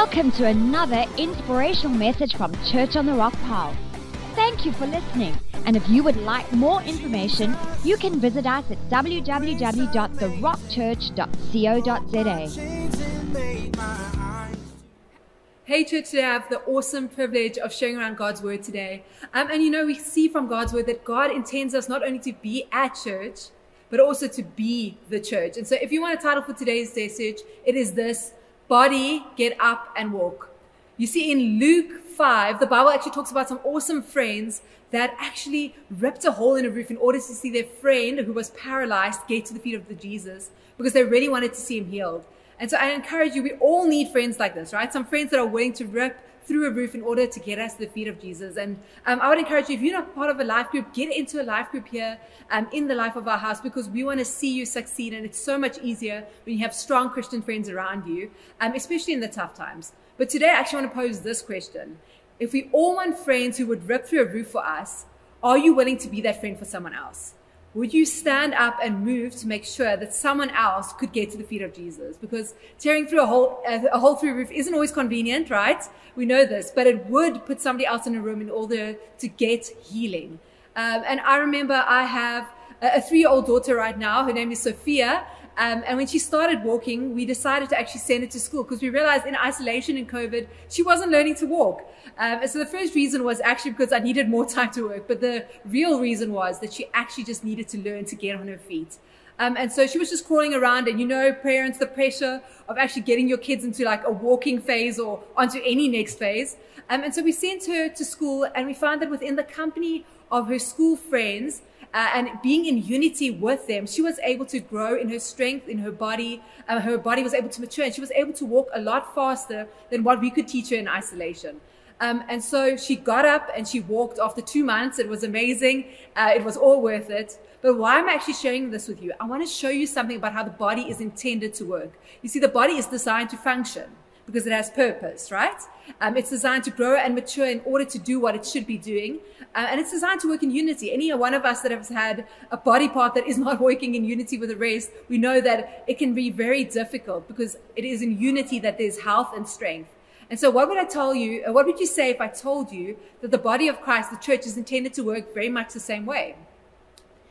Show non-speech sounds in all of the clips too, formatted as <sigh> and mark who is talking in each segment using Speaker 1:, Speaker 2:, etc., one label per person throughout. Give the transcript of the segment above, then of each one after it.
Speaker 1: Welcome to another inspirational message from Church on the Rock Pal. Thank you for listening. And if you would like more information, you can visit us at www.therockchurch.co.za.
Speaker 2: Hey, church, today I have the awesome privilege of sharing around God's word today. Um, and you know, we see from God's word that God intends us not only to be at church, but also to be the church. And so, if you want a title for today's message, it is this Body, Get Up and Walk. You see, in Luke 5, the Bible actually talks about some awesome friends that actually ripped a hole in a roof in order to see their friend who was paralyzed get to the feet of the Jesus because they really wanted to see him healed. And so I encourage you, we all need friends like this, right? Some friends that are willing to rip through a roof in order to get us to the feet of Jesus. And um, I would encourage you, if you're not part of a life group, get into a life group here um, in the life of our house because we want to see you succeed. And it's so much easier when you have strong Christian friends around you, um, especially in the tough times. But today, I actually want to pose this question. If we all want friends who would rip through a roof for us, are you willing to be that friend for someone else? Would you stand up and move to make sure that someone else could get to the feet of Jesus? Because tearing through a hole, a hole through a roof isn't always convenient, right? We know this, but it would put somebody else in a room in order to get healing. Um, and I remember I have a three year old daughter right now. Her name is Sophia. Um, and when she started walking, we decided to actually send her to school because we realized in isolation in COVID, she wasn't learning to walk. Um, and so the first reason was actually because I needed more <laughs> time to work. But the real reason was that she actually just needed to learn to get on her feet. Um, and so she was just crawling around and you know, parents, the pressure of actually getting your kids into like a walking phase or onto any next phase. Um, and so we sent her to school and we found that within the company of her school friends, uh, and being in unity with them, she was able to grow in her strength, in her body. Uh, her body was able to mature, and she was able to walk a lot faster than what we could teach her in isolation. Um, and so she got up and she walked after two months. It was amazing. Uh, it was all worth it. But why am I actually sharing this with you? I want to show you something about how the body is intended to work. You see, the body is designed to function because it has purpose, right? Um, it's designed to grow and mature in order to do what it should be doing. Uh, and it's designed to work in unity. Any one of us that has had a body part that is <laughs> not working in unity with the rest, we know that it can be very difficult because it is in unity that there's health and strength. And so what would I tell you, what would you say if I told you that the body of Christ, the church, is intended to work very much the same way?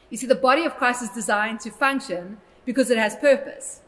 Speaker 2: You see, the body of Christ is designed to function because it has purpose.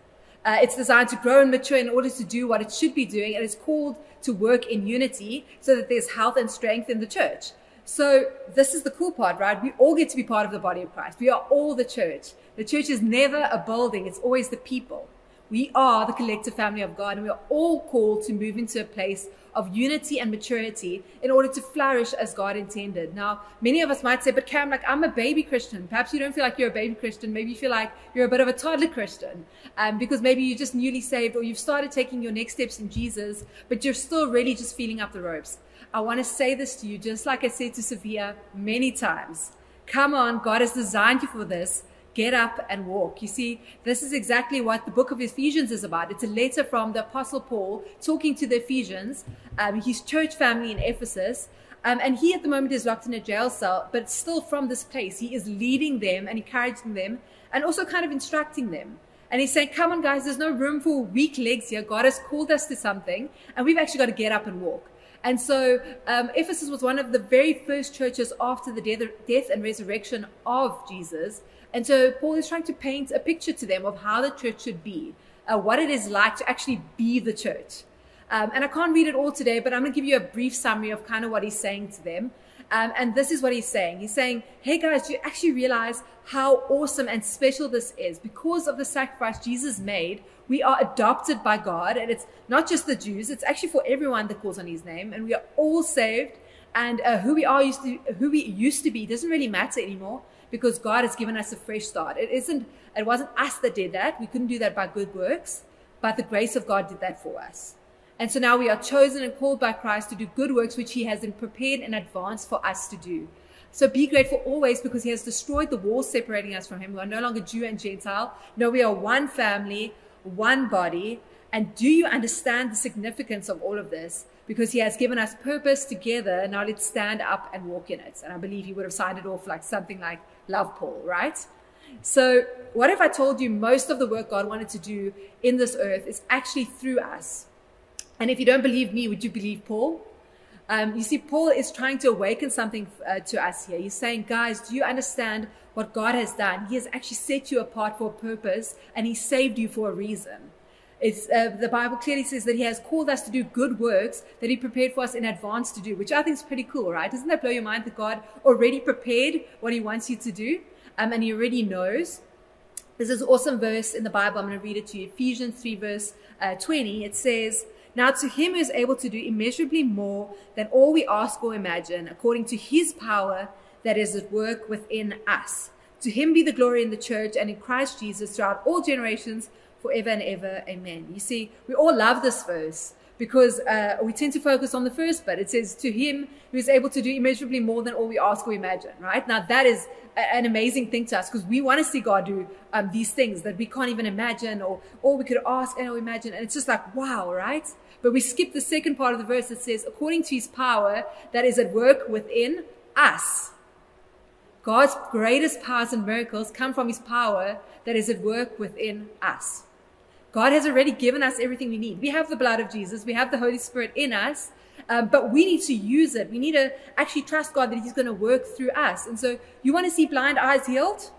Speaker 2: Uh, it's designed to grow and mature in order to do what it should be doing, and it's called to work in unity so that there's health and strength in the church. So this is the cool part, right? We all get to be part of the body of Christ. We are all the church. The church is never a building. It's always the people. We are the collective family of God, and we are all called to move into a place of unity and maturity in order to flourish as God intended. Now, many of us might say, but Cam, like I'm a baby Christian. Perhaps you don't feel like you're a baby Christian. Maybe you feel like you're a bit of a toddler Christian um, because maybe you're just newly saved or you've started taking your next steps in Jesus, but you're still really just feeling up the ropes. I want to say this to you, just like I said to Sophia many times. Come on, God has designed you for this get up and walk. You see, this is exactly what the book of Ephesians is about. It's a letter from the Apostle Paul talking to the Ephesians, um, his church family in Ephesus. Um, and he at the moment is locked in a jail cell, but still from this place, he is leading them and encouraging them and also kind of instructing them. And he's saying, Come on, guys, there's no room for weak legs here. God has called us to something, and we've actually got to get up and walk. And so um, Ephesus was one of the very first churches after the death, death and resurrection of Jesus. And so Paul is trying to paint a picture to them of how the church should be, uh, what it is like to actually be the church. Um, and I can't read it all today, but I'm going to give you a brief summary of kind of what he's saying to them. Um, and this is what he's saying. He's saying, Hey guys, do you actually realize how awesome and special this is? Because of the sacrifice Jesus made, we are adopted by God. And it's not just the Jews, it's actually for everyone that calls on his name. And we are all saved. And uh, who we are used to, who we used to be doesn't really matter anymore because God has given us a fresh start. It isn't, it wasn't us that did that. We couldn't do that by good works, but the grace of God did that for us. And so now we are chosen and called by Christ to do good works which he has prepared in advance for us to do. So be grateful always because he has destroyed the walls separating us from him. We are no longer Jew and Gentile. No, we are one family, one body. And do you understand the significance of all of this? Because he has given us purpose together. Now let's stand up and walk in it. And I believe he would have signed it off like something like love Paul, right? So, what if I told you most of the work God wanted to do in this earth is actually through us? And if you don't believe me, would you believe Paul? Um, you see, Paul is trying to awaken something uh, to us here. He's saying, guys, do you understand what God has done? He has actually set you apart for a purpose and he saved you for a reason. Uh, the Bible clearly says that he has called us to do good works that he prepared for us in advance to do, which I think is pretty cool, right? Doesn't that blow your mind that God already prepared what he wants you to do? Um, and he already knows. This is an awesome verse in the Bible. I'm going to read it to you. Ephesians 3 verse uh, 20. It says, now to him who is able to do immeasurably more than all we ask or imagine, according to his power that is at work within us. To him be the glory in the church and in Christ Jesus throughout all generations, forever and ever. Amen. You see, we all love this verse because uh, we tend to focus on the first but It says, To him who is able to do immeasurably more than all we ask or imagine, right? Now, that is a, an amazing thing to us because we want to see God do um, these things that we can't even imagine or, or we could ask and imagine. And it's just like, wow, right? But we skip the second part of the verse that says, according to his power that is at work within us. God's greatest powers and miracles come from his power that is at work within us. God has already given us everything we need. We have the blood of Jesus. We have the Holy Spirit in us. Um, but we need to use it. We need to actually trust God that He's going to work through us. And so, you want to see blind eyes healed?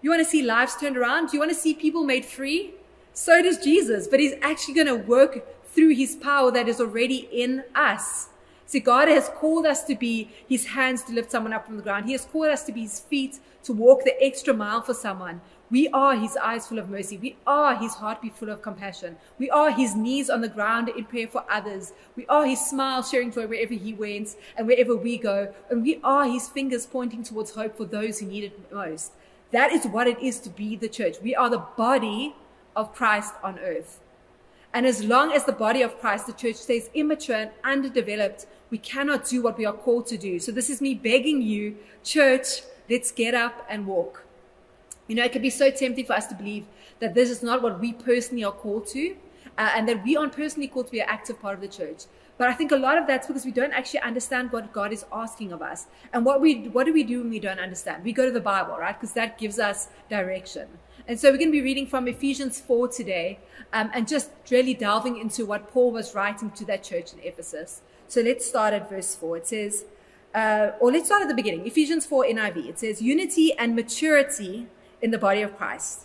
Speaker 2: You want to see lives turned around? You want to see people made free? So does Jesus, but He's actually going to work through His power that is already in us. See, God has called us to be His hands to lift someone up from the ground. He has called us to be His feet to walk the extra mile for someone. We are his eyes full of mercy. We are his heartbeat full of compassion. We are his knees on the ground in prayer for others. We are his smile sharing joy wherever he went and wherever we go. And we are his fingers pointing towards hope for those who need it most. That is what it is to be the church. We are the body of Christ on earth. And as long as the body of Christ, the church, stays immature and underdeveloped, we cannot do what we are called to do. So this is me begging you, church, let's get up and walk. You know, it can be so tempting for us to believe that this is not what we personally are called to, uh, and that we aren't personally called to be an active part of the church. But I think a lot of that's because we don't actually understand what God is asking of us. And what we what do we do when we don't understand? We go to the Bible, right? Because that gives us direction. And so we're going to be reading from Ephesians 4 today um, and just really delving into what Paul was writing to that church in Ephesus. So let's start at verse 4. It says, uh, or let's start at the beginning. Ephesians 4 NIV. It says, unity and maturity in the body of Christ.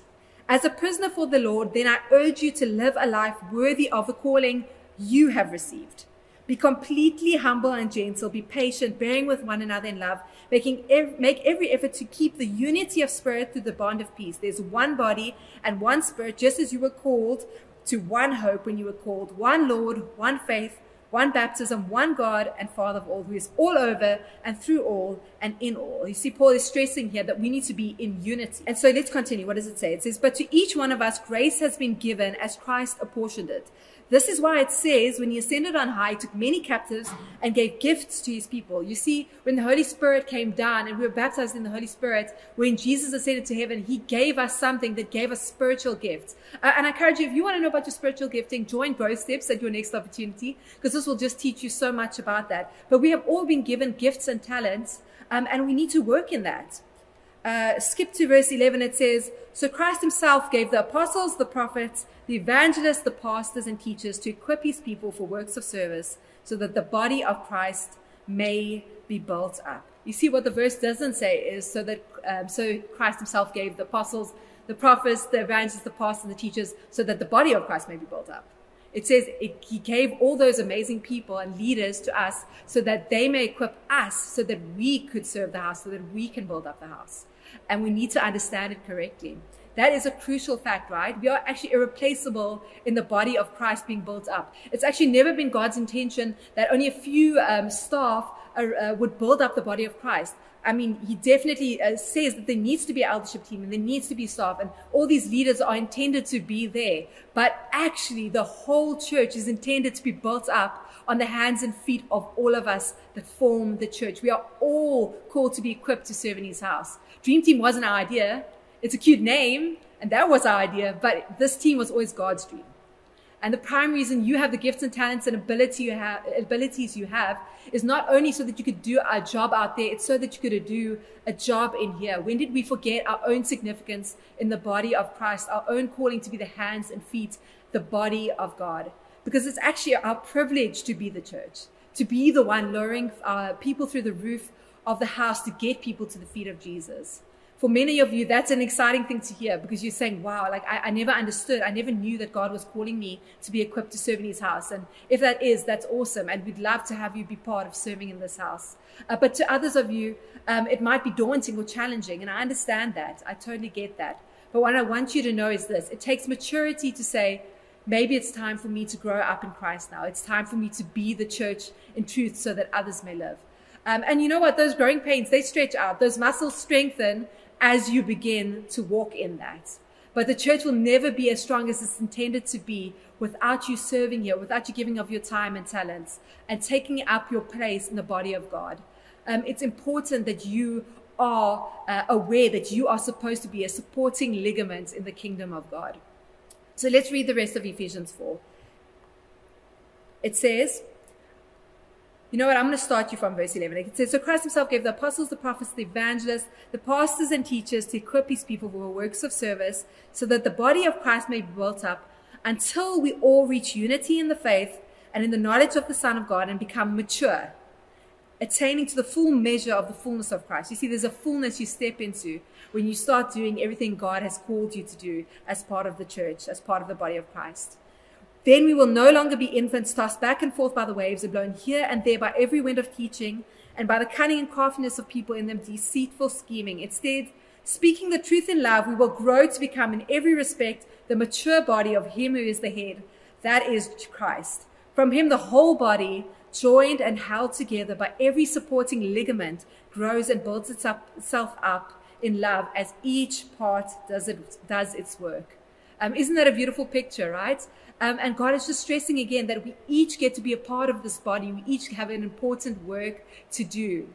Speaker 2: As a prisoner for the Lord, then I urge you to live a life worthy of the calling you have received. Be completely humble and gentle. Be patient, bearing with one another in love, making ev- make every effort to keep the unity of spirit through the bond of peace. There's one body and one spirit, just as you were called to one hope when you were called, one Lord, one faith, one baptism, one God and Father of all, who is all over and through all and in all. You see, Paul is stressing here that we need to be in unity. And so let's continue. What does it say? It says, But to each one of us grace has been given as Christ apportioned it. This is why it says, when he ascended on high, he took many captives and gave gifts to his people. You see, when the Holy Spirit came down and we were baptized in the Holy Spirit, when Jesus ascended to heaven, he gave us something that gave us spiritual gifts. Uh, and I encourage you, if you want to know about your spiritual gifting, join Growth Steps at your next opportunity, because this will just teach you so much about that. But we have all been given gifts and talents, um, and we need to work in that. Uh, skip to verse 11, it says, So Christ himself gave the apostles, the prophets, the evangelists, the pastors, and teachers to equip his people for works of service so that the body of Christ may be built up. You see, what the verse doesn't say is so that um, so Christ himself gave the apostles, the prophets, the evangelists, the pastors, and the teachers so that the body of Christ may be built up. It says it, he gave all those amazing people and leaders to us so that they may equip us so that we could serve the house, so that we can build up the house and we need to understand it correctly. That is a crucial fact, right? We are actually irreplaceable in the body of Christ being built up. It's actually never been God's intention that only a few um, staff are, uh, would build up the body of Christ. I mean, he definitely uh, says that there needs to be an eldership team and there needs to be staff and all these leaders are intended to be there. But actually, the whole church is intended to be built up on the hands and feet of all of us that form the church. We are all called to be equipped to serve in his house. Dream Team wasn't our idea. It's a cute name, and that was our idea, but this team was always God's dream. And the prime reason you have the gifts and talents and ability you have, abilities you have is not only so that you could do a job out there, it's so that you could do a job in here. When did we forget our own significance in the body of Christ, our own calling to be the hands and feet, the body of God? because it's actually our privilege to be the church, to be the one lowering uh, people through the roof of the house to get people to the feet of Jesus. For many of you, that's an exciting thing to hear because you're saying, wow, like I, I never understood. I never knew that God was calling me to be equipped to serve in his house. And if that is, that's awesome. And we'd love to have you be part of serving in this house. Uh, but to others of you, um, it might be daunting or challenging. And I understand that. I totally get that. But what I want you to know is this it takes maturity to say, maybe it's time for me to grow up in Christ now. It's time for me to be the church in truth so that others may live. Um, and you know what? Those growing pains, they stretch out. Those muscles strengthen as you begin to walk in that. But the church will never be as strong as it's intended to be without you serving here, without you giving of your time and talents and taking up your place in the body of God. Um, it's important that you are uh, aware that you are supposed to be a supporting ligament in the kingdom of God. So let's read the rest of Ephesians 4. It says, you know what? I'm going to start you from verse 11. It says, So Christ himself gave the apostles, the prophets, the evangelists, the pastors, and teachers to equip his people for works of service, so that the body of Christ may be built up until we all reach unity in the faith and in the knowledge of the Son of God and become mature, attaining to the full measure of the fullness of Christ. You see, there's a fullness you step into when you start doing everything God has called you to do as part of the church, as part of the body of Christ. Then we will no longer be infants tossed back and forth by the waves and blown here and there by every wind of teaching and by the cunning and craftiness of people in them deceitful scheming. Instead, speaking the truth in love, we will grow to become in every respect the mature body of him who is the head, that is Christ. From him the whole body, joined and held together by every supporting ligament, grows and builds itself up in love as each part does, it, does its work. Um, isn't that a beautiful picture, right? Um, and God is just stressing again that we each get to be a part of this body. We each have an important work to do.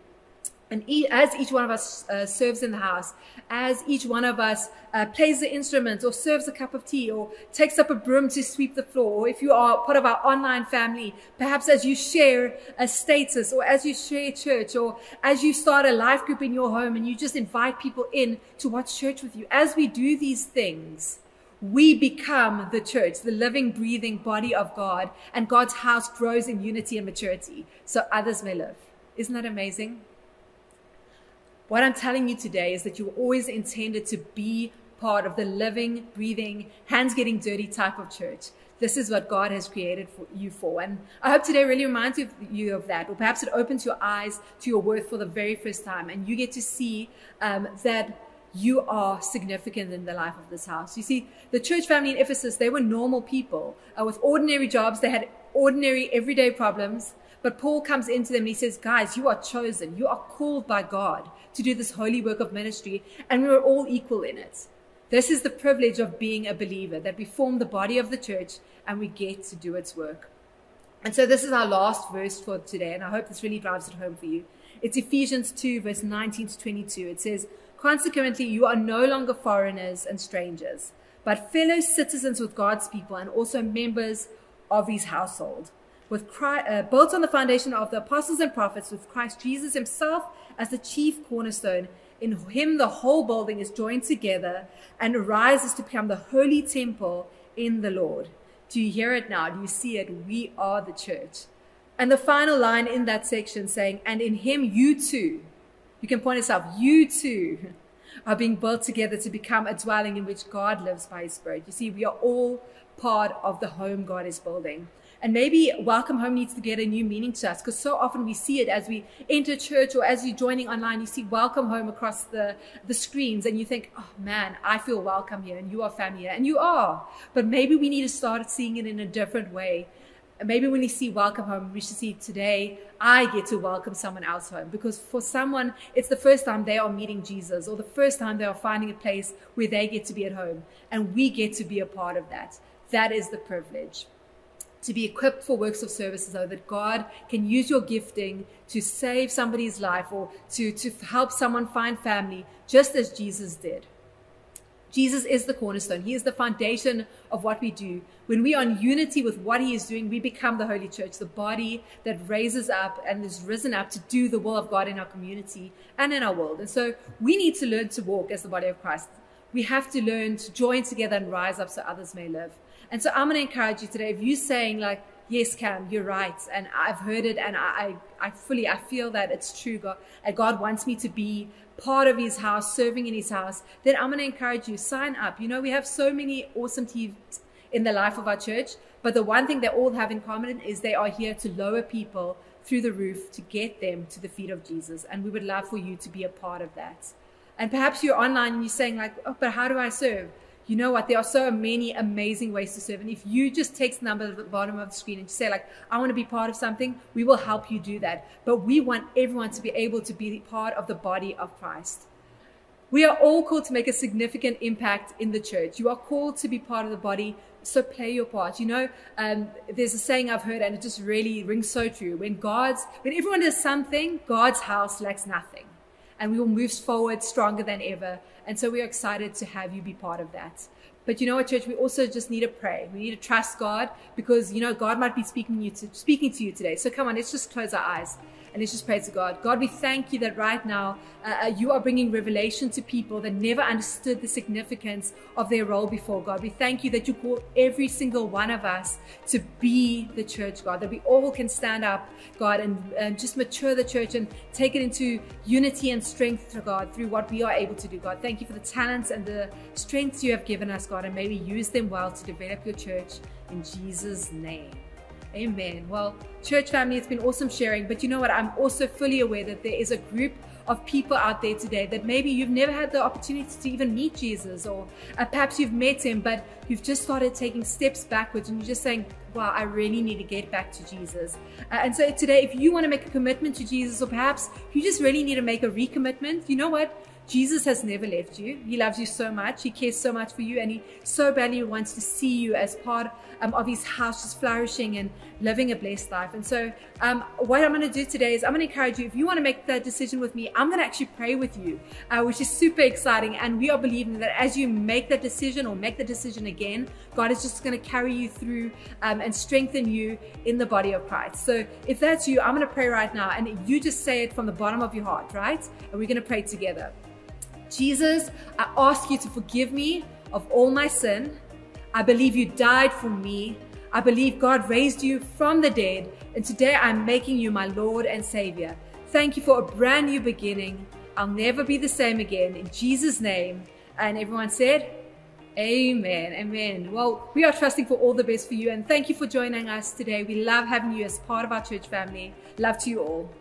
Speaker 2: And as each one of us uh, serves in the house, as each one of us uh, plays the instrument or serves a cup of tea or takes up a broom to sweep the floor, or if you are part of our online family, perhaps as you share a status or as you share church or as you start a life group in your home and you just invite people in to watch church with you, as we do these things, we become the church, the living, breathing body of God, and God's house grows in unity and maturity so others may live. Isn't that amazing? What I'm telling you today is that you were always intended to be part of the living, breathing, hands getting dirty type of church. This is what God has created for you for. And I hope today really reminds you of that, or perhaps it opens your eyes to your worth for the very first time, and you get to see um, that you are significant in the life of this house. You see, the church family in Ephesus, they were normal people uh, with ordinary jobs. They had ordinary everyday problems. But Paul comes into them and he says, guys, you are chosen. You are called by God to do this holy work of ministry. And we're all equal in it. This is the privilege of being a believer, that we form the body of the church and we get to do its work. And so this is our last verse for today. And I hope this really drives it home for you. It's Ephesians 2, verse 19 to 22. It says, Consequently, you are no longer foreigners and strangers, but fellow citizens with God's people and also members of his household. With Christ, uh, built on the foundation of the apostles and prophets, with Christ Jesus himself as the chief cornerstone. In him, the whole building is joined together and arises to become the holy temple in the Lord. Do you hear it now? Do you see it? We are the church. And the final line in that section saying, And in him, you too you can point yourself, you too are being built together to become a dwelling in which God lives by his spirit. You see, we are all part of the home God is building. And maybe welcome home needs to get a new meaning to us because so often we see it as we enter church or as you're joining online, you see welcome home across the, the screens and you think, oh man, I feel welcome here and you are family here. And you are. But maybe we need to start seeing it in a different way maybe when you see welcome home, we should see today, I get to welcome someone else home. Because for someone, it's the first time they are meeting Jesus or the first time they are finding a place where they get to be at home. And we get to be a part of that. That is the privilege. To be equipped for works of service so that God can use your gifting to save somebody's life or to, to help someone find family, just as Jesus did. Jesus is the cornerstone. He is the foundation of what we do. When we are in unity with what He is doing, we become the Holy Church, the body that raises up and is risen up to do the will of God in our community and in our world. And so we need to learn to walk as the body of Christ. we have to learn to join together and rise up so others may live. And so I'm going to encourage you today. If you're saying like, yes, Cam, you're right. And I've heard it and I, I fully, I feel that it's true. God, God wants me to be part of his house, serving in his house. Then I'm going to encourage you, sign up. You know, we have so many awesome teams in the life of our church. But the one thing they all have in common is they are here to lower people through the roof to get them to the feet of Jesus. And we would love for you to be a part of that. And perhaps you're online and you're saying, like, oh, but how do I serve? You know what? There are so many amazing ways to serve. And if you just text the number at the bottom of the screen and say, like, I want to be part of something, we will help you do that. But we want everyone to be able to be part of the body of Christ. We are all called to make a significant impact in the church. You are called to be part of the body, so play your part. You know, um, there's a saying I've heard, and it just really rings so true. When God's, when everyone does something, God's house lacks nothing and we will move forward stronger than ever. And so we are excited to have you be part of that. But you know what, church? We also just need to pray. We need to trust God because you know God might be speaking you to, speaking to you today. So come on, let's just close our eyes. And let's just pray to God. God, we thank you that right now uh, uh, you are bringing revelation to people that never understood the significance of their role before, God. We thank you that you call every single one of us to be the church, God, that we all can stand up, God, and, and just mature the church and take it into unity and strength, God, through what we are able to do, God. Thank you for the talents and the strengths you have given us, God, and may we use them well to develop your church in Jesus' name. Amen. Well, church family, it's been awesome sharing. But you know what? I'm also fully aware that there is a group of people out there today that maybe you've never had the opportunity to even meet Jesus, or uh, perhaps you've met him, but you've just started taking steps backwards and you're just saying, wow, I really need to get back to Jesus. Uh, and so today, if you want to make a commitment to Jesus, or perhaps you just really need to make a recommitment, you know what? Jesus has never left you. He loves you so much. He cares so much for you, and He so badly wants to see you as part um, of His house, just flourishing and living a blessed life. And so, um, what I'm going to do today is I'm going to encourage you. If you want to make that decision with me, I'm going to actually pray with you, uh, which is super exciting. And we are believing that as you make that decision or make the decision again, God is just going to carry you through um, and strengthen you in the body of Christ. So, if that's you, I'm going to pray right now, and you just say it from the bottom of your heart, right? And we're going to pray together. Jesus, I ask you to forgive me of all my sin. I believe you died for me. I believe God raised you from the dead. And today I'm making you my Lord and Savior. Thank you for a brand new beginning. I'll never be the same again. In Jesus' name. And everyone said, Amen. Amen. Well, we are trusting for all the best for you. And thank you for joining us today. We love having you as part of our church family. Love to you all.